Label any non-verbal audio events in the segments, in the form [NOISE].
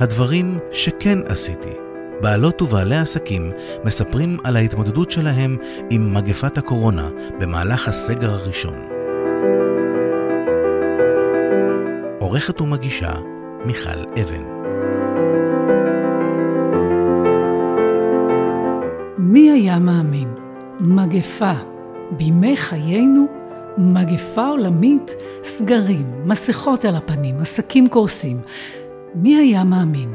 הדברים שכן עשיתי. בעלות ובעלי עסקים מספרים על ההתמודדות שלהם עם מגפת הקורונה במהלך הסגר הראשון. עורכת ומגישה מיכל אבן. מי היה מאמין? מגפה. בימי חיינו, מגפה עולמית, סגרים, מסכות על הפנים, עסקים קורסים. מי היה מאמין?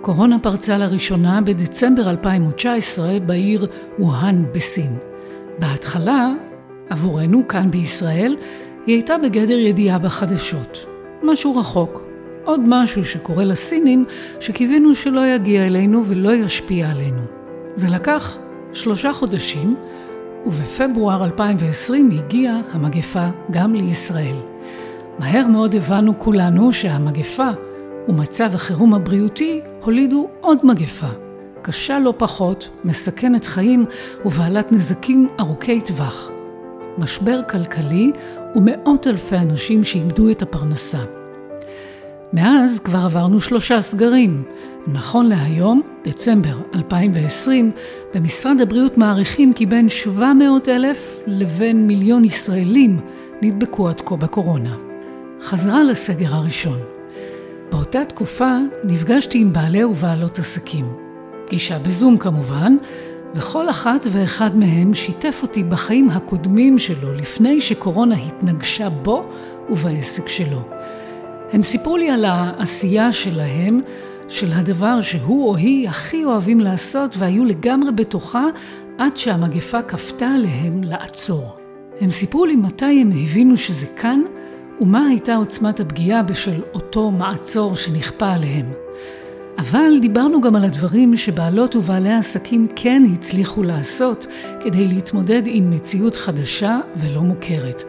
קורונה פרצה לראשונה בדצמבר 2019 בעיר ווהאן בסין. בהתחלה, עבורנו כאן בישראל, היא הייתה בגדר ידיעה בחדשות. משהו רחוק. עוד משהו שקורה לסינים שקיווינו שלא יגיע אלינו ולא ישפיע עלינו. זה לקח שלושה חודשים, ובפברואר 2020 הגיעה המגפה גם לישראל. מהר מאוד הבנו כולנו שהמגפה ומצב החירום הבריאותי הולידו עוד מגפה. קשה לא פחות, מסכנת חיים ובעלת נזקים ארוכי טווח. משבר כלכלי ומאות אלפי אנשים שאיבדו את הפרנסה. מאז כבר עברנו שלושה סגרים. נכון להיום, דצמבר 2020, במשרד הבריאות מעריכים כי בין 700 אלף לבין מיליון ישראלים נדבקו עד כה בקורונה. חזרה לסגר הראשון. באותה תקופה נפגשתי עם בעלי ובעלות עסקים. פגישה בזום כמובן, וכל אחת ואחד מהם שיתף אותי בחיים הקודמים שלו לפני שקורונה התנגשה בו ובעסק שלו. הם סיפרו לי על העשייה שלהם, של הדבר שהוא או היא הכי אוהבים לעשות והיו לגמרי בתוכה עד שהמגפה כפתה עליהם לעצור. הם סיפרו לי מתי הם הבינו שזה כאן ומה הייתה עוצמת הפגיעה בשל אותו מעצור שנכפה עליהם. אבל דיברנו גם על הדברים שבעלות ובעלי העסקים כן הצליחו לעשות כדי להתמודד עם מציאות חדשה ולא מוכרת.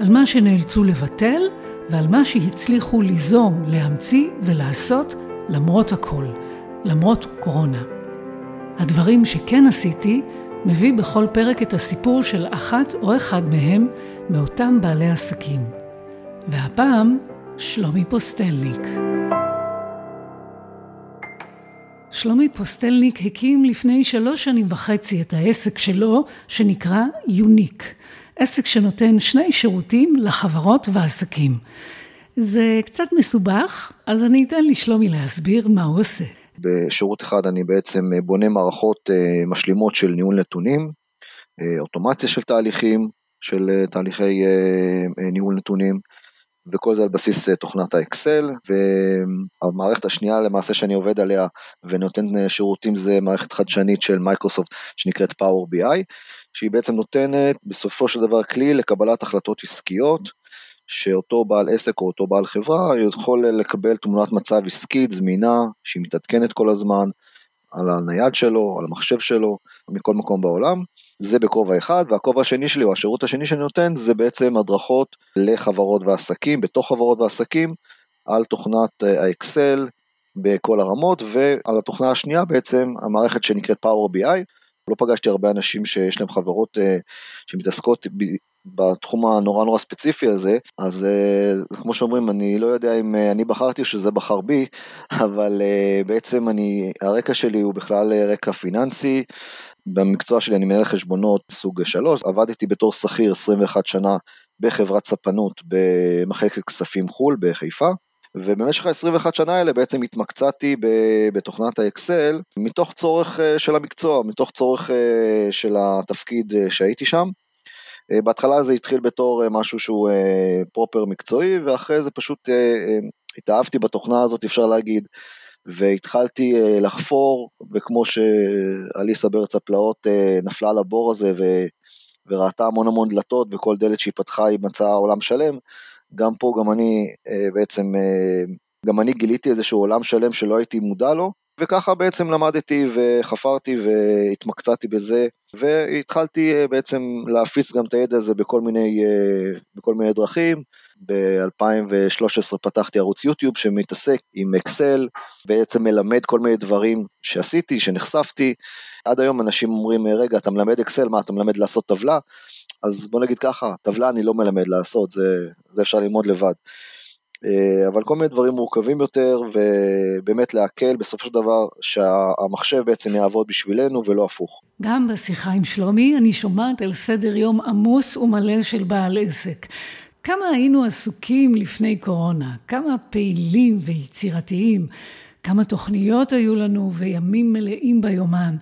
על מה שנאלצו לבטל ועל מה שהצליחו ליזום, להמציא ולעשות למרות הכל, למרות קורונה. הדברים שכן עשיתי מביא בכל פרק את הסיפור של אחת או אחד מהם מאותם בעלי עסקים. והפעם, שלומי פוסטלניק. שלומי פוסטלניק הקים לפני שלוש שנים וחצי את העסק שלו, שנקרא יוניק. עסק שנותן שני שירותים לחברות ועסקים. זה קצת מסובך, אז אני אתן לשלומי להסביר מה הוא עושה. בשירות אחד אני בעצם בונה מערכות אה, משלימות של ניהול נתונים, אה, אוטומציה של תהליכים, של אה, תהליכי ניהול נתונים, וכל זה על בסיס תוכנת האקסל, והמערכת השנייה למעשה שאני עובד עליה ונותן שירותים זה מערכת חדשנית של מייקרוסופט שנקראת Power BI, שהיא בעצם נותנת בסופו של דבר כלי לקבלת החלטות עסקיות, שאותו בעל עסק או אותו בעל חברה יכול לקבל תמונת מצב עסקית זמינה, שהיא מתעדכנת כל הזמן, על הנייד שלו, על המחשב שלו, מכל מקום בעולם. זה בכובע אחד, והכובע השני שלי, או השירות השני שאני נותן, זה בעצם הדרכות לחברות ועסקים, בתוך חברות ועסקים, על תוכנת אה, האקסל בכל הרמות, ועל התוכנה השנייה בעצם, המערכת שנקראת Power BI, לא פגשתי הרבה אנשים שיש להם חברות uh, שמתעסקות בתחום הנורא נורא ספציפי הזה, אז uh, כמו שאומרים, אני לא יודע אם uh, אני בחרתי או שזה בחר בי, [LAUGHS] אבל uh, בעצם אני, הרקע שלי הוא בכלל רקע פיננסי, במקצוע שלי אני מנהל חשבונות סוג 3, עבדתי בתור שכיר 21 שנה בחברת ספנות במחלקת כספים חו"ל בחיפה. ובמשך ה-21 שנה האלה בעצם התמקצעתי בתוכנת האקסל מתוך צורך אה, של המקצוע, מתוך צורך אה, של התפקיד אה, שהייתי שם. בהתחלה זה התחיל בתור משהו שהוא פרופר מקצועי ואחרי זה פשוט התאהבתי בתוכנה הזאת אפשר להגיד והתחלתי לחפור וכמו שאליסה בארץ הפלאות נפלה לבור הזה ו... וראתה המון המון דלתות בכל דלת שהיא פתחה היא מצאה עולם שלם. גם פה גם אני אה, בעצם, אה, גם אני גיליתי איזשהו עולם שלם שלא הייתי מודע לו, וככה בעצם למדתי וחפרתי והתמקצעתי בזה, והתחלתי אה, בעצם להפיץ גם את הידע הזה בכל מיני, בכל מיני דרכים. ב-2013 פתחתי ערוץ יוטיוב שמתעסק עם אקסל, בעצם מלמד כל מיני דברים שעשיתי, שנחשפתי. עד היום אנשים אומרים, רגע, אתה מלמד אקסל, מה, אתה מלמד לעשות טבלה? אז בוא נגיד ככה, טבלה אני לא מלמד לעשות, זה, זה אפשר ללמוד לבד. אה, אבל כל מיני דברים מורכבים יותר, ובאמת להקל בסופו של דבר שהמחשב בעצם יעבוד בשבילנו ולא הפוך. גם בשיחה עם שלומי אני שומעת על סדר יום עמוס ומלא של בעל עסק. כמה היינו עסוקים לפני קורונה, כמה פעילים ויצירתיים, כמה תוכניות היו לנו וימים מלאים ביומן.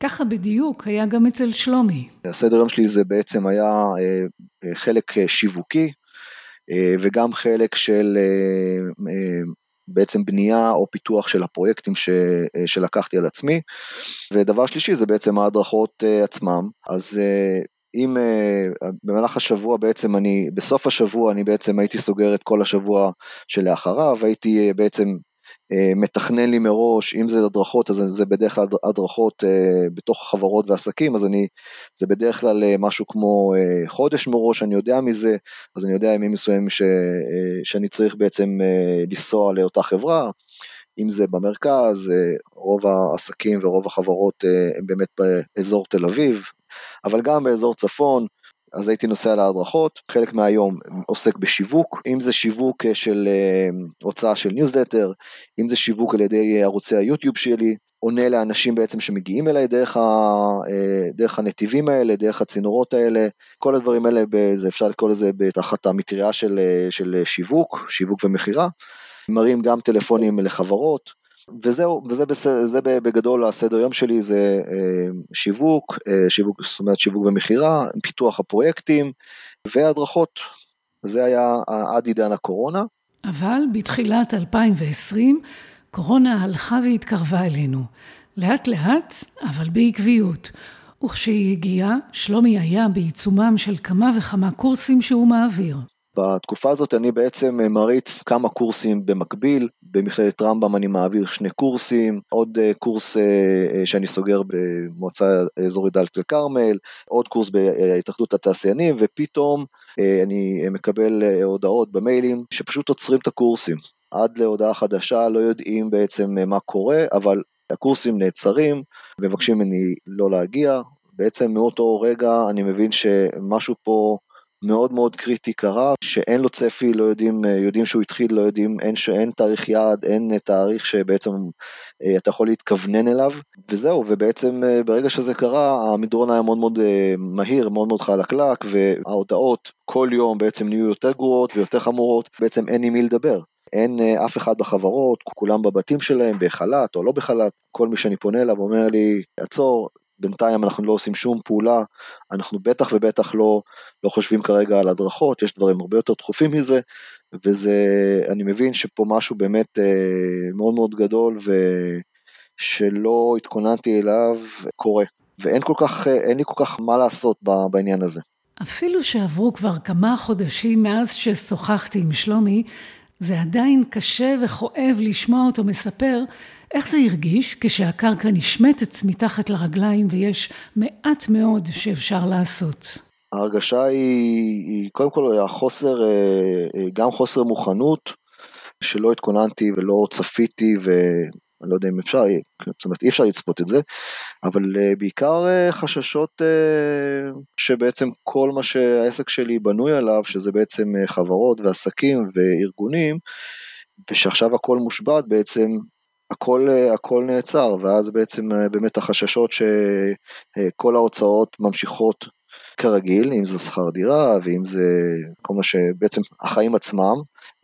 ככה בדיוק היה גם אצל שלומי. הסדר יום שלי זה בעצם היה אה, אה, חלק שיווקי וגם חלק של בעצם בנייה או פיתוח של הפרויקטים ש, שלקחתי על עצמי. ודבר שלישי זה בעצם ההדרכות עצמם. אז אם במהלך השבוע בעצם אני, בסוף השבוע אני בעצם הייתי סוגר את כל השבוע שלאחריו, הייתי בעצם אה, מתכנן לי מראש, אם זה הדרכות אז זה בדרך כלל הדרכות אה, בתוך חברות ועסקים, אז אני, זה בדרך כלל אה, משהו כמו חודש מראש, אני יודע מזה, אז אני יודע ימים מסוימים ש, שאני צריך בעצם לנסוע לאותה חברה, אם זה במרכז, רוב העסקים ורוב החברות הם באמת באזור תל אביב, אבל גם באזור צפון, אז הייתי נוסע להדרכות, חלק מהיום עוסק בשיווק, אם זה שיווק אה, של אה, הוצאה של ניוזלטר, אם זה שיווק על ידי אה, ערוצי היוטיוב שלי, עונה לאנשים בעצם שמגיעים אליי דרך, ה, דרך הנתיבים האלה, דרך הצינורות האלה, כל הדברים האלה, זה אפשר לקרוא לזה תחת המטריה של, של שיווק, שיווק ומכירה, מראים גם טלפונים לחברות, וזהו, וזה בסדר, זה בגדול הסדר יום שלי, זה אה, שיווק, אה, שיווק, זאת אומרת שיווק ומכירה, פיתוח הפרויקטים והדרכות. זה היה עד עידן הקורונה. אבל בתחילת 2020, קורונה הלכה והתקרבה אלינו. לאט לאט, אבל בעקביות. וכשהיא הגיעה, שלומי היה בעיצומם של כמה וכמה קורסים שהוא מעביר. בתקופה הזאת אני בעצם מריץ כמה קורסים במקביל, במכללת רמב"ם אני מעביר שני קורסים, עוד אה, קורס אה, שאני סוגר במועצה אזורית דלת אל כרמל, עוד קורס בהתאחדות התעשיינים, ופתאום אני מקבל הודעות במיילים שפשוט עוצרים את הקורסים. עד להודעה חדשה לא יודעים בעצם מה קורה, אבל הקורסים נעצרים, מבקשים ממני לא להגיע. בעצם מאותו רגע אני מבין שמשהו פה מאוד מאוד קריטי קרה, שאין לו צפי, לא יודעים, אה, יודעים שהוא התחיל, לא יודעים, אין, אין תאריך יעד, אין אה, תאריך שבעצם אה, אתה יכול להתכוונן אליו, וזהו, ובעצם ברגע שזה קרה, המדרון היה מאוד מאוד מהיר, מאוד מאוד חלקלק, וההודעות כל יום בעצם נהיו יותר גרועות ויותר חמורות, בעצם אין עם מי לדבר. אין אף אחד בחברות, כולם בבתים שלהם, בחל"ת או לא בחל"ת, כל מי שאני פונה אליו אומר לי, עצור, בינתיים אנחנו לא עושים שום פעולה, אנחנו בטח ובטח לא, לא חושבים כרגע על הדרכות, יש דברים הרבה יותר דחופים מזה, וזה, אני מבין שפה משהו באמת אה, מאוד מאוד גדול ושלא התכוננתי אליו קורה, ואין כל כך, אה, אין לי כל כך מה לעשות בעניין הזה. אפילו שעברו כבר כמה חודשים מאז ששוחחתי עם שלומי, זה עדיין קשה וכואב לשמוע אותו מספר איך זה הרגיש כשהקרקע נשמטת מתחת לרגליים ויש מעט מאוד שאפשר לעשות? ההרגשה היא, היא קודם כל החוסר, אה, אה, גם חוסר מוכנות, שלא התכוננתי ולא צפיתי ואני לא יודע אם אפשר, זאת אומרת אי אפשר לצפות את זה, אבל אה, בעיקר חששות שבעצם כל מה שהעסק שלי בנוי עליו, שזה בעצם חברות ועסקים וארגונים, ושעכשיו הכל מושבת בעצם הכל, הכל נעצר, ואז בעצם אה, באמת החששות שכל ההוצאות ממשיכות כרגיל, אם זה שכר דירה, ואם זה כל מה שבעצם החיים עצמם,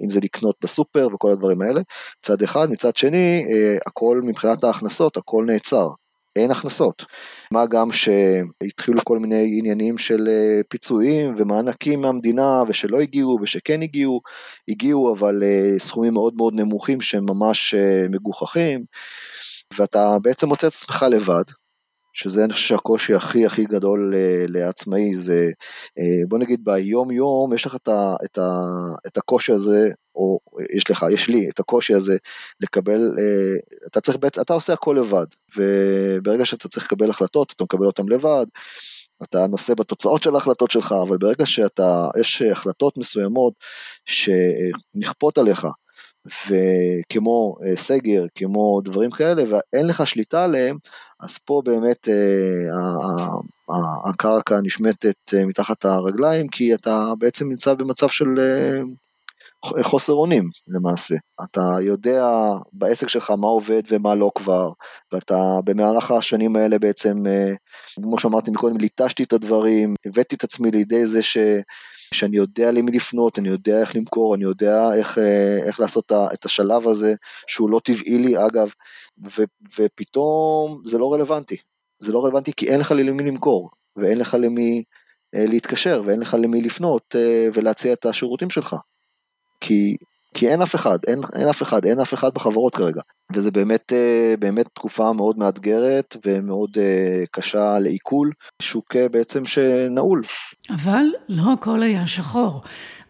אם זה לקנות בסופר וכל הדברים האלה, מצד אחד, מצד שני, אה, הכל מבחינת ההכנסות, הכל נעצר. אין הכנסות. מה גם שהתחילו כל מיני עניינים של אה, פיצויים ומענקים מהמדינה ושלא הגיעו ושכן הגיעו, הגיעו אבל אה, סכומים מאוד מאוד נמוכים שהם ממש אה, מגוחכים, ואתה בעצם מוצא את עצמך לבד, שזה אני חושב שהקושי הכי הכי גדול לעצמאי זה, בוא נגיד ביום יום יש לך את, ה, את, ה, את הקושי הזה, או יש לך, יש לי את הקושי הזה לקבל, אתה צריך בעצם, אתה עושה הכל לבד, וברגע שאתה צריך לקבל החלטות, אתה מקבל אותן לבד, אתה נושא בתוצאות של ההחלטות שלך, אבל ברגע שאתה, יש החלטות מסוימות שנכפות עליך, וכמו אה, סגר, כמו דברים כאלה, ואין לך שליטה עליהם, אז פה באמת אה, הקרקע נשמטת אה, מתחת הרגליים, כי אתה בעצם נמצא במצב של חוסר אונים למעשה. אתה יודע בעסק שלך מה עובד ומה לא כבר, ואתה במהלך השנים האלה בעצם, כמו שאמרתי מקודם, ליטשתי את הדברים, הבאתי את עצמי לידי זה ש... שאני יודע למי לפנות, אני יודע איך למכור, אני יודע איך, איך לעשות את השלב הזה, שהוא לא טבעי לי אגב, ו, ופתאום זה לא רלוונטי. זה לא רלוונטי כי אין לך למי למכור, ואין לך למי אה, להתקשר, ואין לך למי לפנות אה, ולהציע את השירותים שלך. כי, כי אין אף אחד, אין, אין אף אחד, אין אף אחד בחברות כרגע. וזה באמת, אה, באמת תקופה מאוד מאתגרת ומאוד קשה לעיכול, שוק בעצם שנעול. אבל לא הכל היה שחור.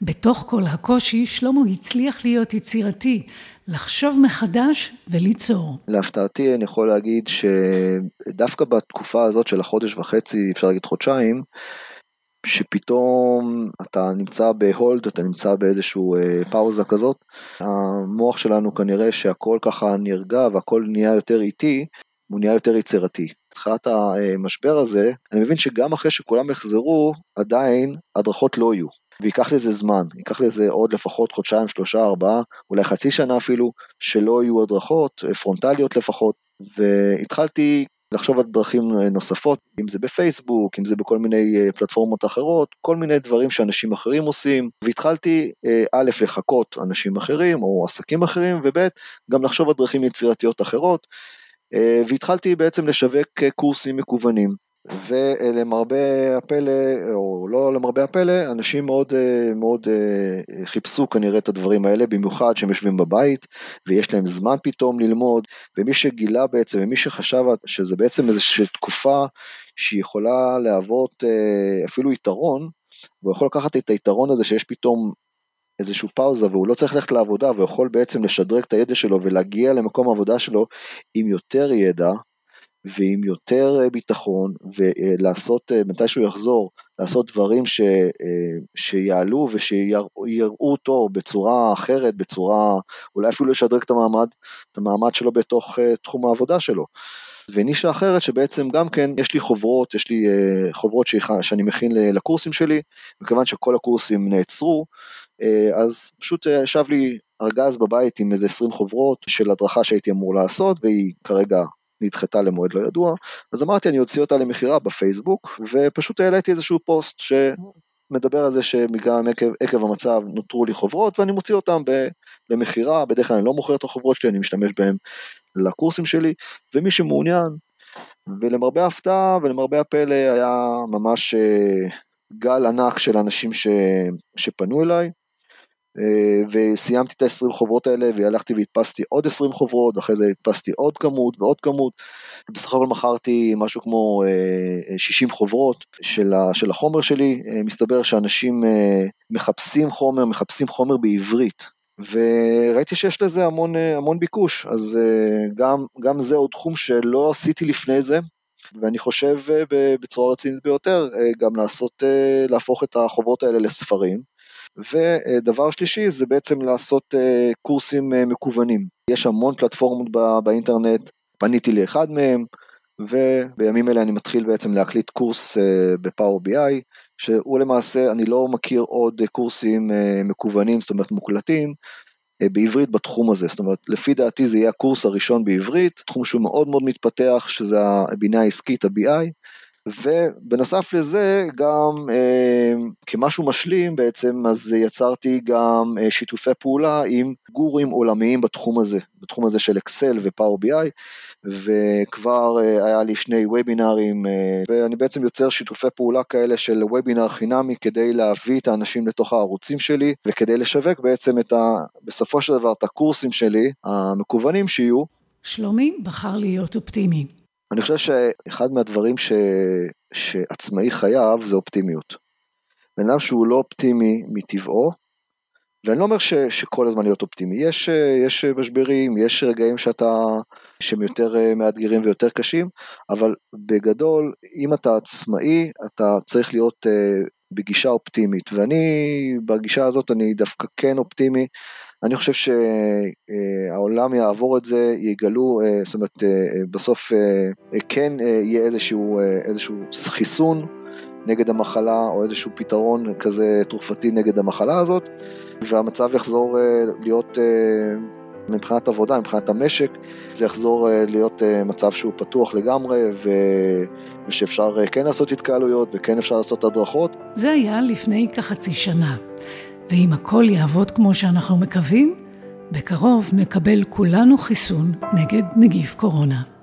בתוך כל הקושי, שלמה הצליח להיות יצירתי, לחשוב מחדש וליצור. להפתעתי אני יכול להגיד שדווקא בתקופה הזאת של החודש וחצי, אפשר להגיד חודשיים, שפתאום אתה נמצא בהולד, אתה נמצא באיזשהו אה, פאוזה כזאת, המוח שלנו כנראה שהכל ככה נרגע והכל נהיה יותר איטי, הוא נהיה יותר יצירתי. בתחילת המשבר הזה, אני מבין שגם אחרי שכולם יחזרו, עדיין הדרכות לא יהיו. וייקח לזה זמן, ייקח לזה עוד לפחות חודשיים, שלושה, ארבעה, אולי חצי שנה אפילו, שלא יהיו הדרכות, פרונטליות לפחות, והתחלתי לחשוב על דרכים נוספות, אם זה בפייסבוק, אם זה בכל מיני אה, פלטפורמות אחרות, כל מיני דברים שאנשים אחרים עושים, והתחלתי אה, א', לחכות אנשים אחרים או עסקים אחרים, וב', גם לחשוב על דרכים יצירתיות אחרות, אה, והתחלתי בעצם לשווק קורסים מקוונים. ולמרבה הפלא, או לא למרבה הפלא, אנשים מאוד, מאוד חיפשו כנראה את הדברים האלה, במיוחד שהם יושבים בבית, ויש להם זמן פתאום ללמוד, ומי שגילה בעצם, ומי שחשב שזה בעצם איזושהי תקופה שהיא יכולה להוות אפילו יתרון, והוא יכול לקחת את היתרון הזה שיש פתאום איזשהו פאוזה והוא לא צריך ללכת לעבודה והוא יכול בעצם לשדרג את הידע שלו ולהגיע למקום העבודה שלו עם יותר ידע ועם יותר אה, ביטחון ולעשות, אה, מתי שהוא יחזור, לעשות דברים ש, אה, שיעלו ושיראו אותו בצורה אחרת, בצורה, אולי אפילו לשדרג את המעמד, את המעמד שלו בתוך תחום העבודה שלו. ונישה אחרת שבעצם גם כן יש לי חוברות, יש לי חוברות שאני מכין לקורסים שלי, מכיוון שכל הקורסים נעצרו, אז פשוט ישב לי ארגז בבית עם איזה 20 חוברות של הדרכה שהייתי אמור לעשות, והיא כרגע נדחתה למועד לא ידוע, אז אמרתי אני אוציא אותה למכירה בפייסבוק, ופשוט העליתי איזשהו פוסט שמדבר על זה שגם עקב, עקב המצב נותרו לי חוברות, ואני מוציא אותם למכירה, בדרך כלל אני לא מוכר את החוברות שלי, אני משתמש בהם לקורסים שלי, ומי שמעוניין, ולמרבה ההפתעה ולמרבה הפלא היה ממש אה, גל ענק של אנשים ש, שפנו אליי, וסיימתי את ה-20 חוברות האלה והלכתי והדפסתי עוד 20 חוברות, אחרי זה הדפסתי עוד כמות ועוד כמות, ובסך הכל מכרתי משהו כמו 60 אה, חוברות של, החומר שלי, אה, מסתבר שאנשים מחפשים חומר, מחפשים חומר בעברית. וראיתי שיש לזה המון, המון ביקוש, אז גם, גם זה עוד תחום שלא עשיתי לפני זה, ואני חושב בצורה רצינית ביותר גם לעשות, להפוך את החוברות האלה לספרים. ודבר שלישי זה בעצם לעשות אה, קורסים אה, מקוונים. יש המון פלטפורמות באינטרנט, פניתי לאחד מהם, ובימים אלה אני מתחיל בעצם להקליט קורס אה, בפאור בי.איי, שהוא למעשה, אני לא מכיר עוד קורסים מקוונים, זאת אומרת מוקלטים, בעברית בתחום הזה, זאת אומרת לפי דעתי זה יהיה הקורס הראשון בעברית, תחום שהוא מאוד מאוד מתפתח שזה הבינה העסקית ה-BI, ובנוסף לזה גם אה, כמשהו משלים בעצם אז יצרתי גם אה, שיתופי פעולה עם גורים עולמיים בתחום הזה, בתחום הזה של אקסל ופאור בי.איי וכבר אה, היה לי שני וובינארים אה, ואני בעצם יוצר שיתופי פעולה כאלה של וובינאר חינמי כדי להביא את האנשים לתוך הערוצים שלי וכדי לשווק בעצם את ה, בסופו של דבר את הקורסים שלי המקוונים שיהיו. שלומי בחר להיות אופטימי. אני חושב שאחד מהדברים ש... שעצמאי חייב זה אופטימיות. בן אדם שהוא לא אופטימי מטבעו, ואני לא אומר ש, שכל הזמן להיות אופטימי, יש, יש משברים, יש רגעים שאתה, שהם יותר מאתגרים ויותר קשים, אבל בגדול, אם אתה עצמאי, אתה צריך להיות uh, בגישה אופטימית, ואני בגישה הזאת אני דווקא כן אופטימי, אני חושב שהעולם יעבור את זה, יגלו, אה, זאת אומרת, אה, בסוף אה, כן יהיה איזשהו, איזשהו חיסון, נגד המחלה או איזשהו פתרון כזה תרופתי נגד המחלה הזאת והמצב יחזור להיות מבחינת עבודה, מבחינת המשק, זה יחזור להיות מצב שהוא פתוח לגמרי ו... ושאפשר כן לעשות התקהלויות וכן אפשר לעשות הדרכות. זה היה לפני כחצי שנה, ואם הכל יעבוד כמו שאנחנו מקווים, בקרוב נקבל כולנו חיסון נגד נגיף קורונה.